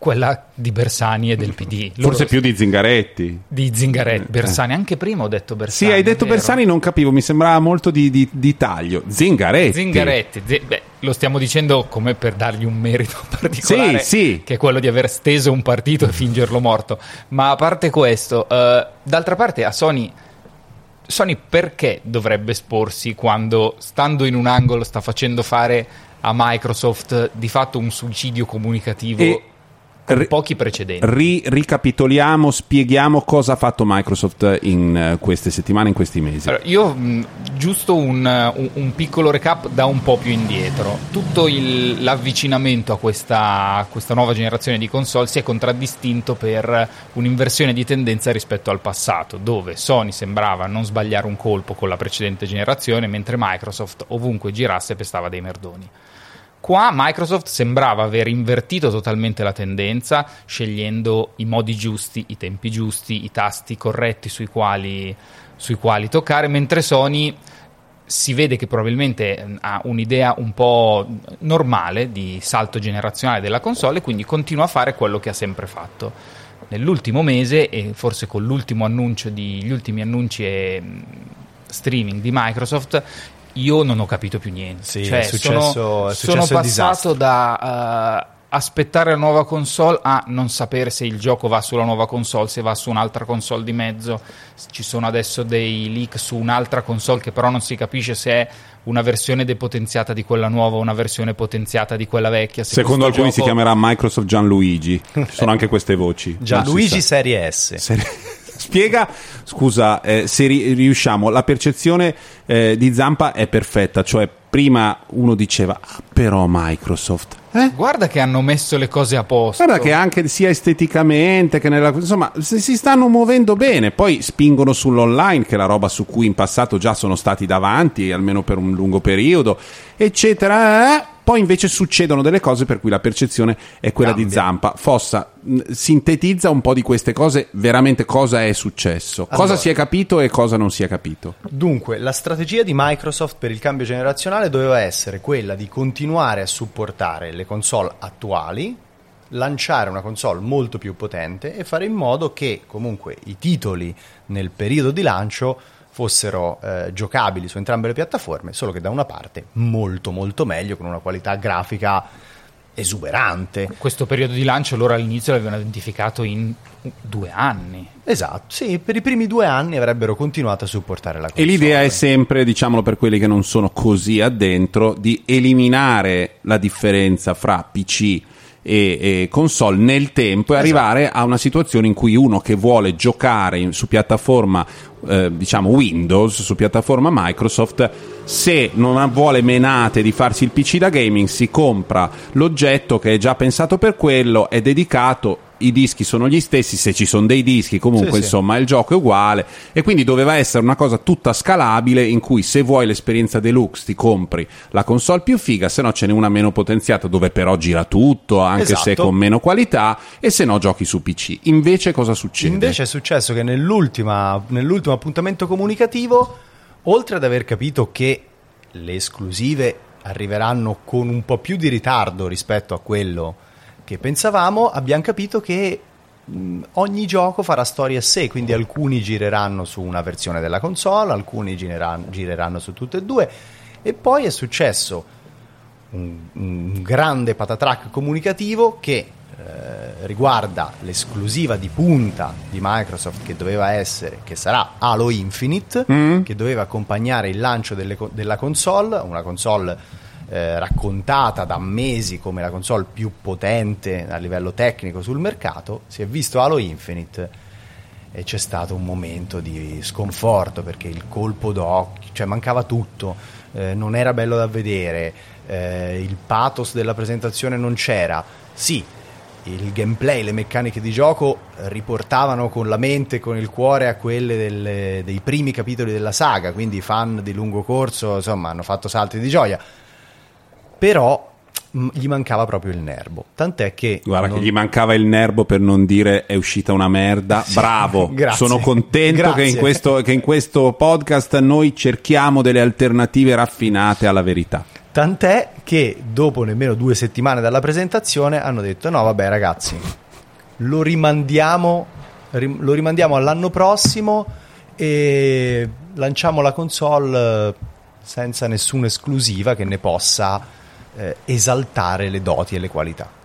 Quella di Bersani e del PD. Forse Loro- più di Zingaretti. di Zingaretti. Bersani, anche prima ho detto Bersani. Sì, hai detto vero? Bersani, non capivo, mi sembrava molto di, di- di taglio. Zingaretti. Zingaretti, Zi- beh, lo stiamo dicendo come per dargli un merito [laughs] particolare, Sì, sì. che è quello di aver steso un partito e fingerlo morto. Ma a parte questo, eh, d'altra parte a Sony, Sony perché dovrebbe esporsi quando, stando in un angolo, sta facendo fare a Microsoft di fatto un suicidio comunicativo E- ri- pochi precedenti? Ri- ricapitoliamo, spieghiamo cosa ha fatto Microsoft in eh, queste settimane, in questi mesi. Allora, io mh, giusto un, un- un piccolo recap da un po' più indietro. Tutto il- l'avvicinamento a questa, a questa nuova generazione di console si è contraddistinto per un'inversione di tendenza rispetto al passato, dove Sony sembrava non sbagliare un colpo con la precedente generazione, mentre Microsoft ovunque girasse pestava dei merdoni. Qua Microsoft sembrava aver invertito totalmente la tendenza, scegliendo i modi giusti, i tempi giusti, i tasti corretti sui quali, sui quali toccare, mentre Sony si vede che probabilmente eh, ha un'idea un po' normale di salto generazionale della console quindi continua a fare quello che ha sempre fatto. Nell'ultimo mese, e forse con l'ultimo annuncio di, gli ultimi annunci e mh, streaming di Microsoft, io non ho capito più niente. Sì, Cioè, è successo- sono, è sono disastro. passato da eh, aspettare la nuova console a non sapere se il gioco va sulla nuova console, se va su un'altra console di mezzo. Ci sono adesso dei leak su un'altra console che però non si capisce se è una versione depotenziata di quella nuova o una versione potenziata di quella vecchia. Se Secondo alcuni si gioco- chiamerà Microsoft Gianluigi. Ci sono anche queste voci. Gianluigi si. Serie S. Se- Spiega, scusa, eh, se ri- riusciamo, la percezione eh, di Zampa è perfetta, cioè prima uno diceva, ah, però Microsoft, eh? Guarda che hanno messo le cose a posto. Guarda che anche sia esteticamente che nella insomma si stanno muovendo bene, poi spingono sull'online che è la roba su cui in passato già sono stati davanti, almeno per un lungo periodo, eccetera. Poi invece succedono delle cose per cui la percezione è quella di Cambia. Zampa. Fossa, mh, sintetizza un po' di queste cose, veramente cosa è successo, cosa Allora. si è capito e cosa non si è capito. Dunque, la strategia di Microsoft per il cambio generazionale doveva essere quella di continuare a supportare le console attuali, lanciare una console molto più potente e fare in modo che comunque i titoli nel periodo di lancio fossero eh, giocabili su entrambe le piattaforme, solo che da una parte molto molto meglio, con una qualità grafica esuberante. Questo periodo di lancio loro all'inizio l'avevano identificato in due anni. Esatto, sì, per i primi due anni avrebbero continuato a supportare la E console. l'idea è sempre, diciamolo per quelli che non sono così addentro, di eliminare la differenza fra PC e, e console nel tempo e arrivare a una situazione in cui uno che vuole giocare in- su piattaforma eh, diciamo Windows, su piattaforma Microsoft, se non vuole menate di farsi il PC da gaming, si compra l'oggetto che è già pensato per quello, è dedicato. I dischi sono gli stessi, se ci sono dei dischi, comunque Sì, sì. insomma il gioco è uguale e quindi doveva essere una cosa tutta scalabile in cui se vuoi l'esperienza deluxe ti compri la console più figa, se no ce n'è una meno potenziata dove però gira tutto, anche se Esatto. con meno qualità e se no giochi su PC. Invece cosa succede? Invece è successo che nell'ultimo appuntamento comunicativo, oltre ad aver capito che le esclusive arriveranno con un po' più di ritardo rispetto a quello che pensavamo, abbiamo capito che ogni gioco farà storia a sé, quindi alcuni gireranno su una versione della console, alcuni gireranno, gireranno su tutte e due, e poi è successo un, un grande patatrack comunicativo che eh, riguarda l'esclusiva di punta di Microsoft che doveva essere, che sarà Halo Infinite, Mm. che doveva accompagnare il lancio delle della console, una console eh, raccontata da mesi come la console più potente a livello tecnico sul mercato. Si è visto Halo Infinite e c'è stato un momento di sconforto perché il colpo d'occhio, cioè mancava tutto, eh, non era bello da vedere, eh, il pathos della presentazione non c'era. Sì, il gameplay, le meccaniche di gioco riportavano con la mente e con il cuore a quelle delle, dei primi capitoli della saga, quindi i fan di lungo corso insomma hanno fatto salti di gioia. Però gli mancava proprio il nervo. Tant'è che. Guarda, non... che gli mancava il nervo per non dire è uscita una merda. Sì, Bravo, [laughs] grazie. sono contento che in, questo, che in questo podcast noi cerchiamo delle alternative raffinate alla verità. Tant'è che dopo nemmeno due settimane dalla presentazione hanno detto: no, vabbè, ragazzi, lo rimandiamo, lo rimandiamo all'anno prossimo e lanciamo la console senza nessuna esclusiva che ne possa eh, esaltare le doti e le qualità.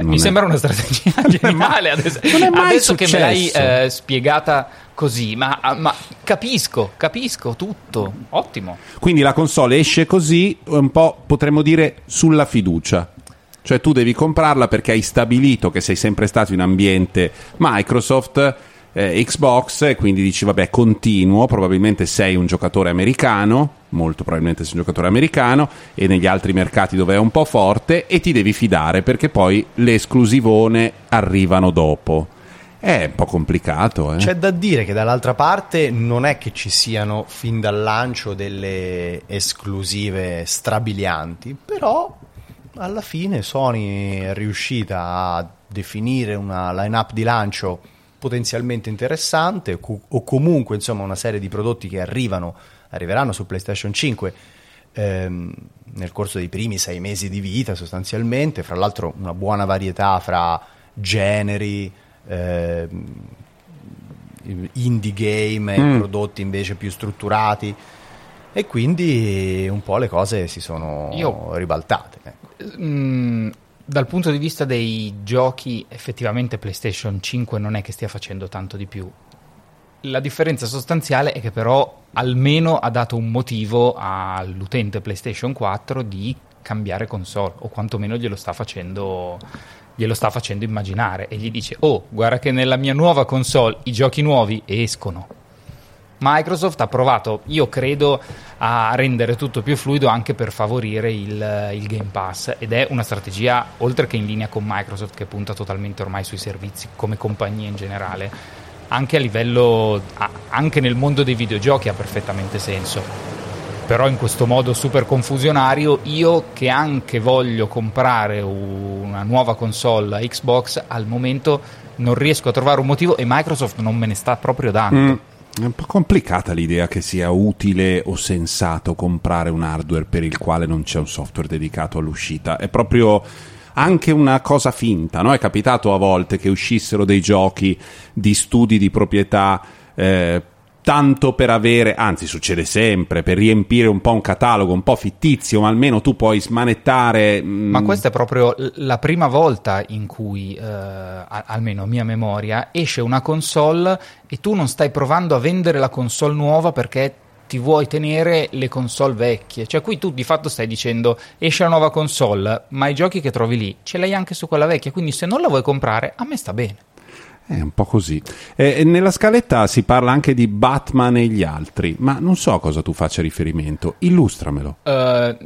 Mi è... sembra una strategia [laughs] geniale adesso, adesso che me l'hai eh, spiegata così, ma, ma, capisco, capisco tutto, ottimo. Quindi la console esce così, un po' potremmo dire sulla fiducia. Cioè tu devi comprarla perché hai stabilito che sei sempre stato in ambiente Microsoft eh, Xbox e quindi dici vabbè continuo, probabilmente sei un giocatore americano, molto probabilmente sei un giocatore americano e negli altri mercati dove è un po' forte e ti devi fidare perché poi le esclusivone arrivano dopo. È un po' complicato. Eh? C'è da dire che dall'altra parte non è che ci siano fin dal lancio delle esclusive strabilianti, però alla fine Sony è riuscita a definire una line-up di lancio potenzialmente interessante o comunque insomma una serie di prodotti che arrivano, arriveranno su PlayStation 5 ehm, nel corso dei primi sei mesi di vita sostanzialmente, fra l'altro una buona varietà fra generi, ehm, indie game mm. e prodotti invece più strutturati e quindi un po' le cose si sono Io, ribaltate. Ecco. Mm, dal punto di vista dei giochi, effettivamente PlayStation 5 non è che stia facendo tanto di più. La differenza sostanziale è che però almeno ha dato un motivo all'utente PlayStation 4 di cambiare console, o quantomeno glielo sta facendo, glielo sta facendo immaginare e gli dice "Oh, guarda che nella mia nuova console i giochi nuovi escono". Microsoft ha provato, io credo, a rendere tutto più fluido anche per favorire il, il, Game Pass ed è una strategia, oltre che in linea con Microsoft che punta totalmente ormai sui servizi come compagnia in generale, anche a livello, anche nel mondo dei videogiochi ha perfettamente senso. Però in questo modo super confusionario, io che anche voglio comprare una nuova console Xbox, al momento non riesco a trovare un motivo e Microsoft non me ne sta proprio dando. Mm. È un po' complicata l'idea che sia utile o sensato comprare un hardware per il quale non c'è un software dedicato all'uscita. È proprio anche una cosa finta, no? È capitato a volte che uscissero dei giochi di studi di proprietà eh, tanto per avere, anzi succede sempre, per riempire un po' un catalogo un po' fittizio, ma almeno tu puoi smanettare. Mm. Ma questa è proprio la prima volta in cui, eh, almeno a mia memoria, esce una console e tu non stai provando a vendere la console nuova perché ti vuoi tenere le console vecchie. Cioè, qui tu di fatto stai dicendo esce la nuova console, ma i giochi che trovi lì ce l'hai anche su quella vecchia. Quindi, se non la vuoi comprare, a me sta bene. È un po' così. Eh, nella scaletta si parla anche di Batman e gli altri, ma non so a cosa tu faccia riferimento. Illustramelo. Uh, eh,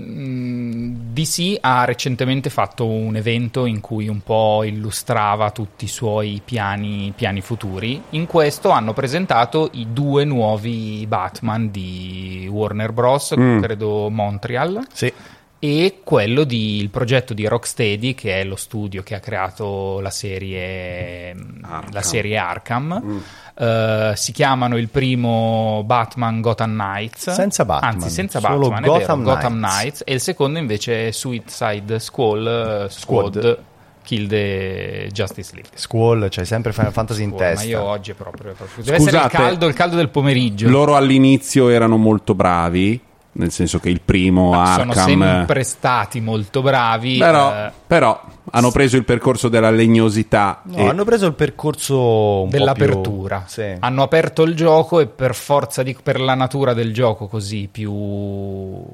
DC ha recentemente fatto un evento in cui un po' illustrava tutti i suoi piani, piani futuri. In questo hanno presentato i due nuovi Batman di Warner Bros., mm. credo Montreal. Sì e quello di il progetto di Rocksteady che è lo studio che ha creato la serie Arkham, la serie Arkham. Mm. Uh, si chiamano il primo Batman Gotham Knights senza Batman anzi senza Batman Gotham, vero, Gotham Knights e il secondo invece è Suicide Squall uh, Squad, Squad. Kill the Justice League Squall, c'hai cioè sempre Final Fantasy in Squall, testa. Ma io oggi è proprio, proprio deve Scusate, essere il caldo, il caldo del pomeriggio. Loro all'inizio erano molto bravi nel senso che il primo Ma Arkham sono sempre stati molto bravi però, eh, però hanno preso il percorso della legnosità no, e... hanno preso il percorso dell'apertura più... sì. hanno aperto il gioco e per forza di per la natura del gioco così più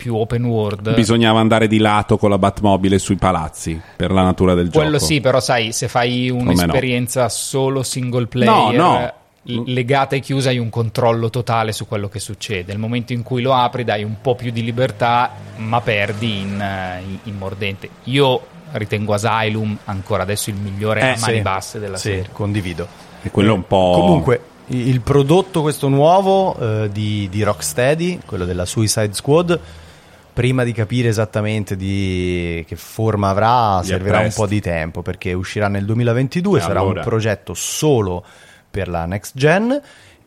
più open world. Bisognava andare di lato con la Batmobile sui palazzi per la natura del Quello gioco. Quello sì, però sai, se fai un'esperienza no. solo single player No, no legata e chiusa hai un controllo totale su quello che succede. Nel momento in cui lo apri dai un po' più di libertà, ma perdi in, in, in mordente. Io ritengo Asylum ancora adesso il migliore Eh, a mani sì. basse della Sì, serie. condivido. E quello è un po'. Comunque, il prodotto questo nuovo eh, di, di Rocksteady, quello della Suicide Squad, prima di capire esattamente di che forma avrà, Gli servirà un po' di tempo perché uscirà nel 2022, E sarà allora? un progetto solo per la next gen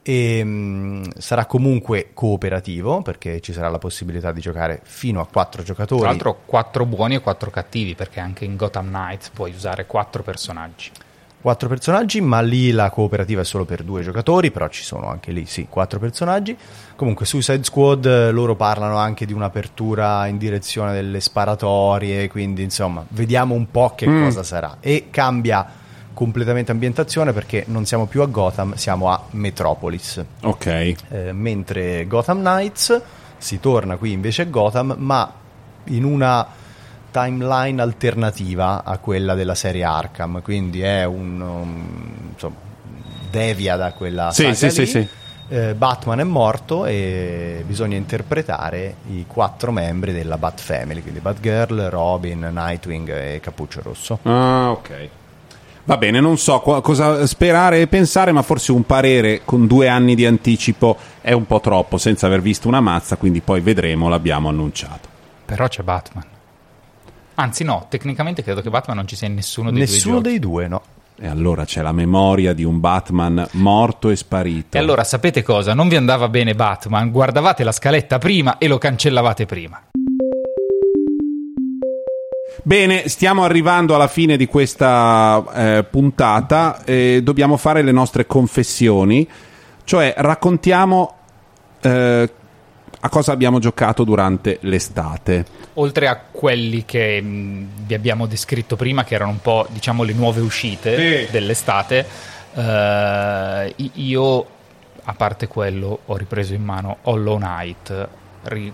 e mm, sarà comunque cooperativo perché ci sarà la possibilità di giocare fino a quattro giocatori. Tra l'altro, quattro buoni e quattro cattivi, perché anche in Gotham Knights puoi usare quattro personaggi. Quattro personaggi, ma lì la cooperativa è solo per due giocatori, però ci sono anche lì, sì, quattro personaggi. Comunque Suicide Squad eh, loro parlano anche di un'apertura in direzione delle sparatorie, quindi insomma, vediamo un po' che Mm. cosa sarà. E cambia completamente ambientazione perché non siamo più a Gotham, siamo a Metropolis. Ok. Eh, mentre Gotham Knights si torna qui invece a Gotham, ma in una timeline alternativa a quella della serie Arkham, quindi è un um, insomma, devia da quella Sì, sì, sì, sì. Eh, Batman è morto e bisogna interpretare i quattro membri della Bat Family, quindi Batgirl, Robin, Nightwing e Cappuccio Rosso. Ah, ok. Va bene, non so qua- cosa sperare e pensare, ma forse un parere con due anni di anticipo è un po' troppo senza aver visto una mazza, quindi poi vedremo, l'abbiamo annunciato. Però c'è Batman. Anzi, no, tecnicamente credo che Batman non ci sia in nessuno dei Nessuno due giochi. dei due, no. E allora c'è la memoria di un Batman morto e sparito. E allora sapete cosa? Non vi andava bene Batman, guardavate la scaletta prima e lo cancellavate prima. Bene, stiamo arrivando alla fine di questa eh, puntata e dobbiamo fare le nostre confessioni, cioè raccontiamo eh, a cosa abbiamo giocato durante l'estate. Oltre a quelli che mh, vi abbiamo descritto prima, che erano un po' diciamo le nuove uscite Sì. dell'estate, eh, io, a parte quello, ho ripreso in mano Hollow Knight, ri-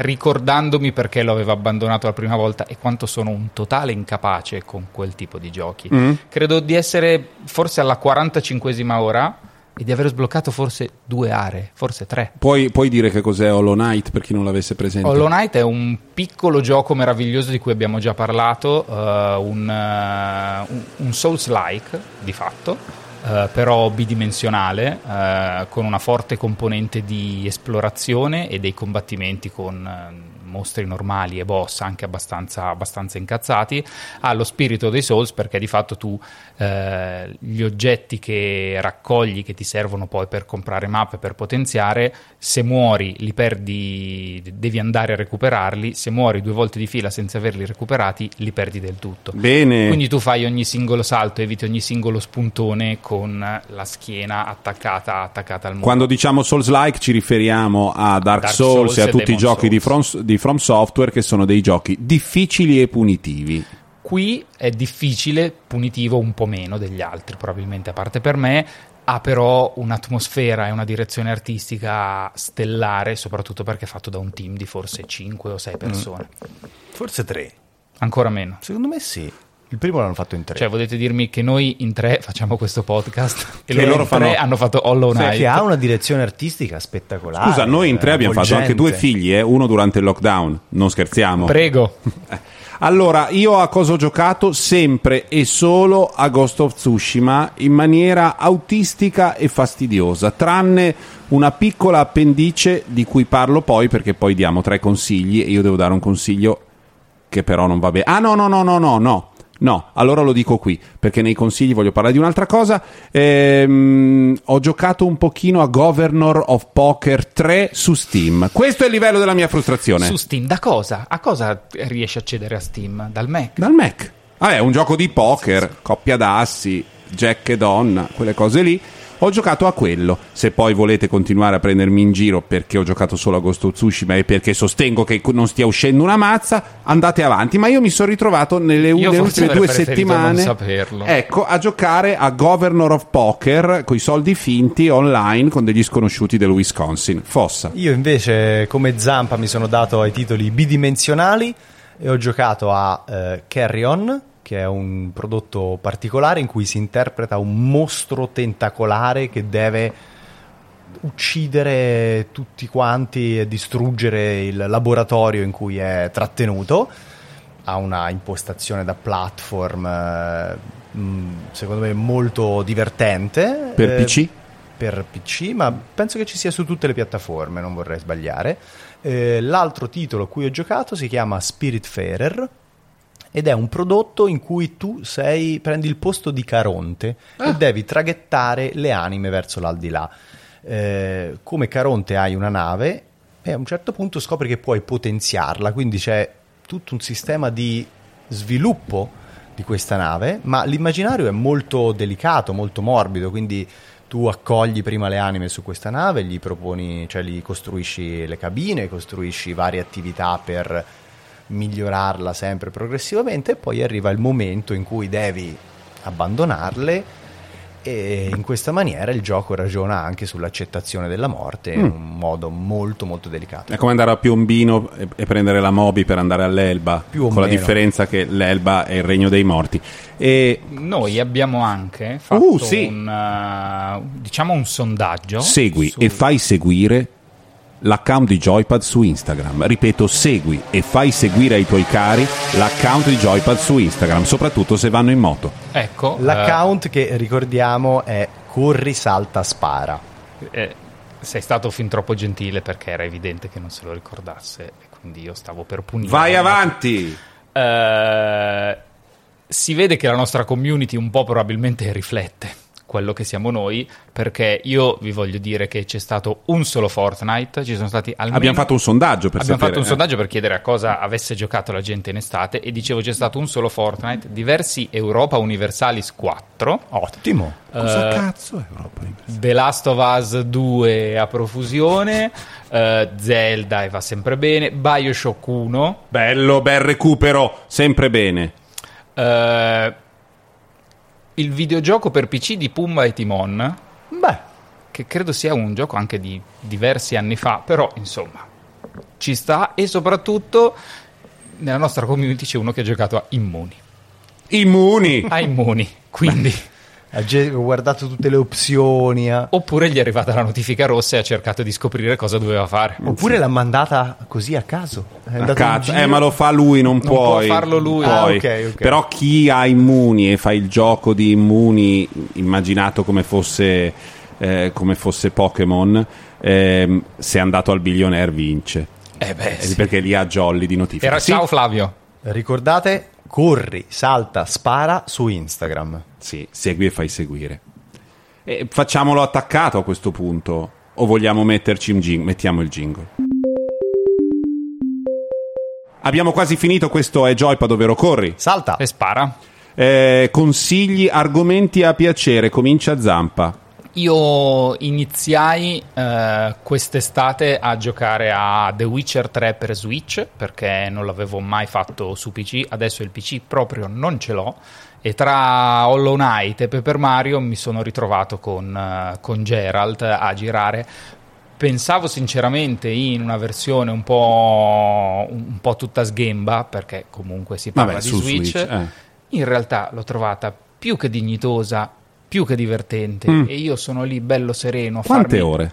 ricordandomi perché lo avevo abbandonato la prima volta e quanto sono un totale incapace con quel tipo di giochi. Mm? Credo di essere forse alla 45esima ora e di aver sbloccato forse due aree, forse tre. Puoi, puoi dire che cos'è Hollow Knight per chi non l'avesse presente? Hollow Knight è un piccolo gioco meraviglioso di cui abbiamo già parlato, eh, un, eh, un- un Souls-like di fatto, eh, però bidimensionale, eh, con una forte componente di esplorazione e dei combattimenti con eh, mostri normali e boss anche abbastanza, abbastanza incazzati. Ha lo spirito dei Souls perché di fatto tu eh, gli oggetti che raccogli, che ti servono poi per comprare mappe, per potenziare, se muori li perdi, devi andare a recuperarli, se muori due volte di fila senza averli recuperati, li perdi del tutto. Bene. Quindi tu fai ogni singolo salto, eviti ogni singolo spuntone con la schiena attaccata, attaccata al muro. Quando diciamo Souls-like ci riferiamo a Dark, Dark Souls, Souls e a tutti i Demon giochi di. From, di From Software che sono dei giochi difficili e punitivi. Qui è difficile, punitivo un po' meno degli altri, probabilmente a parte per me, ha però un'atmosfera e una direzione artistica stellare, soprattutto perché è fatto da un team di forse 5 o 6 persone. Forse tre. Ancora meno. Secondo me sì. Il primo l'hanno fatto in tre. Cioè, volete dirmi che noi in tre facciamo questo podcast [laughs] e Che loro, loro in fanno- tre hanno fatto Hollow Sì, Knight? che ha una direzione artistica spettacolare. Scusa, noi in tre abbiamo fatto anche due figli, eh, uno durante il lockdown, non scherziamo. Prego. [laughs] Allora, io a cosa ho giocato? Sempre e solo a Ghost of Tsushima in maniera autistica e fastidiosa, tranne una piccola appendice di cui parlo poi perché poi diamo tre consigli e io devo dare un consiglio che però non va bene. Ah no, no, no, no, no, no. No, allora lo dico qui, perché nei consigli voglio parlare di un'altra cosa. Ehm, ho giocato un pochino a Governor of Poker 3 su Steam. Questo è il livello della mia frustrazione. Su Steam, da cosa? A cosa riesci a accedere a Steam? Dal Mac? Dal Mac. Vabbè, un gioco di poker, coppia d'assi, jack e donna, quelle cose lì. Ho giocato a quello. Se poi volete continuare a prendermi in giro perché ho giocato solo a Ghost of Tsushima e perché sostengo che non stia uscendo una mazza, andate avanti. Ma io mi sono ritrovato nelle, forse ultime due settimane ecco, a giocare a Governor of Poker con i soldi finti online con degli sconosciuti del Wisconsin. Fossa. Io invece, come Zampa, mi sono dato ai titoli bidimensionali e ho giocato a eh, Carry On, che è un prodotto particolare in cui si interpreta un mostro tentacolare che deve uccidere tutti quanti e distruggere il laboratorio in cui è trattenuto. Ha una impostazione da platform, eh, mh, secondo me, molto divertente. Per Eh, PC? per PC, ma penso che ci sia su tutte le piattaforme, non vorrei sbagliare. Eh, l'altro titolo a cui ho giocato si chiama Spiritfarer ed è un prodotto in cui tu sei, prendi il posto di Caronte e devi traghettare le anime verso l'aldilà. Eh, come Caronte hai una nave e a un certo punto scopri che puoi potenziarla, quindi c'è tutto un sistema di sviluppo di questa nave, ma l'immaginario è molto delicato, molto morbido, quindi tu accogli prima le anime su questa nave, gli proponi, cioè gli costruisci le cabine, costruisci varie attività per migliorarla sempre progressivamente e poi arriva il momento in cui devi abbandonarle e in questa maniera il gioco ragiona anche sull'accettazione della morte in un modo molto molto delicato. È come andare a Piombino e, e prendere la Moby per andare all'Elba, Più o con la meno. differenza che l'Elba è il regno dei morti. E Noi abbiamo anche fatto Uh, sì. un, eh, diciamo un sondaggio. segui su- e fai seguire l'account di Joypad su Instagram. Ripeto, segui e fai seguire ai tuoi cari l'account di Joypad su Instagram, soprattutto se vanno in moto. Ecco, L'account che ricordiamo è corri, salta, spara. eh, eh, sei stato fin troppo gentile perché era evidente che non se lo ricordasse e quindi io stavo per punire. Vai avanti! Eh, si vede che la nostra community un po' probabilmente riflette quello che siamo noi, perché io vi voglio dire che c'è stato un solo Fortnite, ci sono stati almeno... Abbiamo fatto un sondaggio per Abbiamo sapere. fatto un eh. sondaggio per chiedere a cosa avesse giocato la gente in estate e dicevo c'è stato un solo Fortnite, diversi Europa Universalis 4, Ottimo. Cosa eh, cazzo è Europa Universale? The Last of Us 2 a profusione, eh, Zelda e va sempre bene, Bioshock 1, Bello, bel recupero, sempre bene. eh, il videogioco per PC di Pumba e Timon, Beh, che credo sia un gioco anche di diversi anni fa, però insomma ci sta e soprattutto nella nostra community c'è uno che ha giocato a Immuni. Immuni! A Immuni, quindi ha guardato tutte le opzioni. eh. oppure gli è arrivata la notifica rossa e ha cercato di scoprire cosa doveva fare. Oppure l'ha mandata così a caso. È A giro. Eh, ma lo fa lui, non, può puoi. farlo lui. Non. Ah, ok, ok. Però chi ha immuni e fa il gioco di immuni immaginato come fosse, eh, come fosse Pokémon, ehm, se è andato al billionaire vince. Eh beh, Eh, sì. Perché lì ha jolly di notifiche. Era Sì, ciao Flavio. Ricordate, corri, salta, spara su Instagram. Sì, segui e fai seguire. E facciamolo attaccato a questo punto. O vogliamo metterci un jingle? Mettiamo il jingle. Abbiamo quasi finito, questo è Joypad, ovvero corri. Salta. E spara. Eh, consigli, argomenti a piacere, comincia Zampa. Io iniziai eh, quest'estate a giocare a The Witcher 3 per Switch perché non l'avevo mai fatto su PC, adesso il PC proprio non ce l'ho e tra Hollow Knight e Paper Mario mi sono ritrovato con, eh, con Geralt a girare. Pensavo sinceramente in una versione un po', un po' tutta sghemba perché comunque si parla Vabbè, di Switch. Switch, eh. In realtà l'ho trovata più che dignitosa, più che divertente Mm. e io sono lì bello sereno a Quante farmi- ore?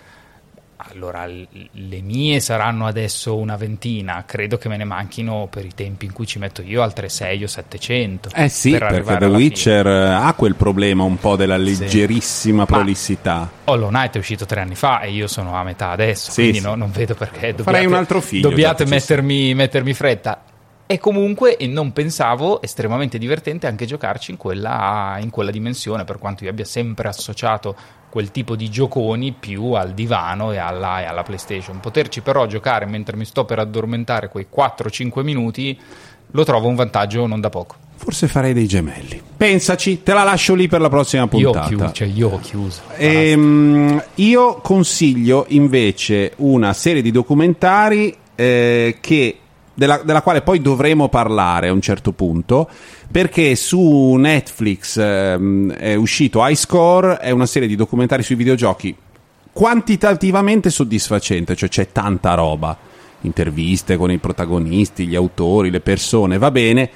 Allora, le mie saranno adesso una ventina, credo che me ne manchino per i tempi in cui ci metto io altre 6 o 700. Eh sì, per perché The Witcher eh, ha quel problema un po' della leggerissima prolissità. fine. Hollow Knight è uscito tre anni fa e io sono a metà adesso, Sì, quindi sì. no- non vedo perché dobbiate, Farei un altro figlio, dobbiate ci mettermi, mettermi fretta. E comunque e non pensavo estremamente divertente anche giocarci in quella, in quella dimensione, per quanto io abbia sempre associato quel tipo di gioconi più al divano e alla, e alla PlayStation. Poterci però giocare mentre mi sto per addormentare quei 4-5 minuti lo trovo un vantaggio non da poco. Forse farei dei gemelli. Pensaci, te la lascio lì per la prossima Io ho, puntata. chiuso, cioè io ho chiuso. Ehm, io consiglio invece una serie di documentari eh, che- della, della quale poi dovremo parlare a un certo punto perché su Netflix ehm, è uscito High è una serie di documentari sui videogiochi quantitativamente soddisfacente cioè c'è tanta roba. Interviste con i protagonisti gli autori le persone va bene.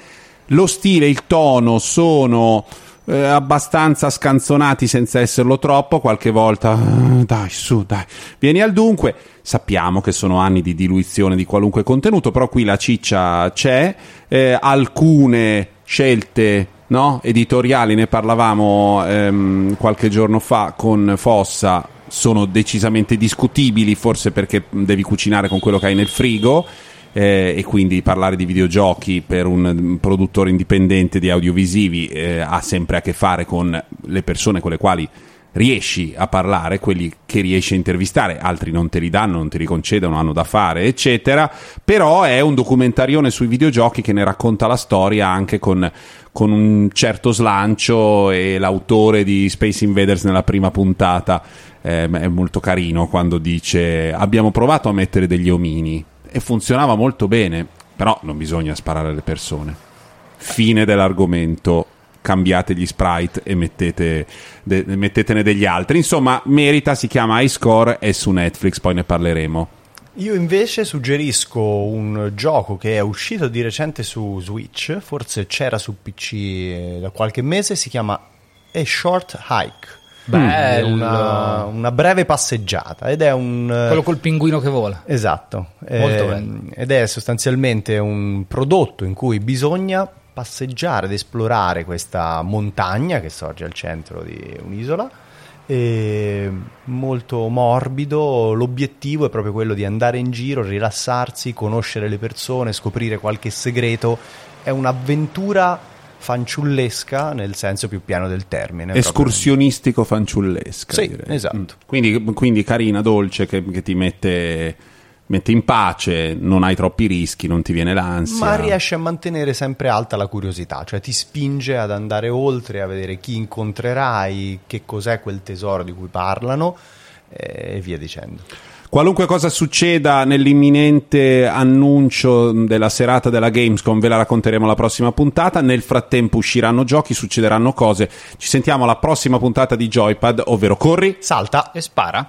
Lo stile, il tono sono eh, abbastanza scanzonati senza esserlo troppo, qualche volta ah, dai su, dai, vieni al dunque. Sappiamo che sono anni di diluizione di qualunque contenuto, però qui la ciccia c'è, eh, alcune scelte no, editoriali, ne parlavamo ehm, qualche giorno fa con Fossa, sono decisamente discutibili, forse perché devi cucinare con quello che hai nel frigo eh, e quindi parlare di videogiochi per un produttore indipendente di audiovisivi eh, ha sempre a che fare con le persone con le quali riesci a parlare, quelli che riesci a intervistare, altri non te li danno, non te li concedono, hanno da fare, eccetera. Però è un documentarione sui videogiochi che ne racconta la storia anche con, con un certo slancio e l'autore di Space Invaders nella prima puntata. Eh, è molto carino quando dice abbiamo provato a mettere degli omini e funzionava molto bene, però non bisogna sparare alle persone. Fine dell'argomento, cambiate gli sprite e mettete de- mettetene degli altri. Insomma, merita, si chiama iScore, è su Netflix, poi ne parleremo. Io invece suggerisco un gioco che è uscito di recente su Switch, forse c'era su PC da qualche mese, si chiama A Short Hike. Bello. Una, una, breve passeggiata ed è un... Quello col pinguino che vola. Esatto. Molto eh, bello. Ed è sostanzialmente un prodotto in cui bisogna passeggiare ed esplorare questa montagna che sorge al centro di un'isola. molto morbido, l'obiettivo è proprio quello di andare in giro, rilassarsi, conoscere le persone, scoprire qualche segreto. È un'avventura fanciullesca nel senso più piano del termine. Escursionistico fanciullesca. Sì, direi. esatto. Mm. Quindi, quindi, carina, dolce, che, che ti mette, mette, in pace, non hai troppi rischi, non ti viene l'ansia. Ma riesce a mantenere sempre alta la curiosità, cioè ti spinge ad andare oltre, a vedere chi incontrerai, che cos'è quel tesoro di cui parlano eh, e via dicendo. Qualunque cosa succeda nell'imminente annuncio della serata della Gamescom ve la racconteremo la prossima puntata. Nel frattempo usciranno giochi, succederanno cose. Ci sentiamo alla prossima puntata di Joypad, ovvero corri, salta e spara.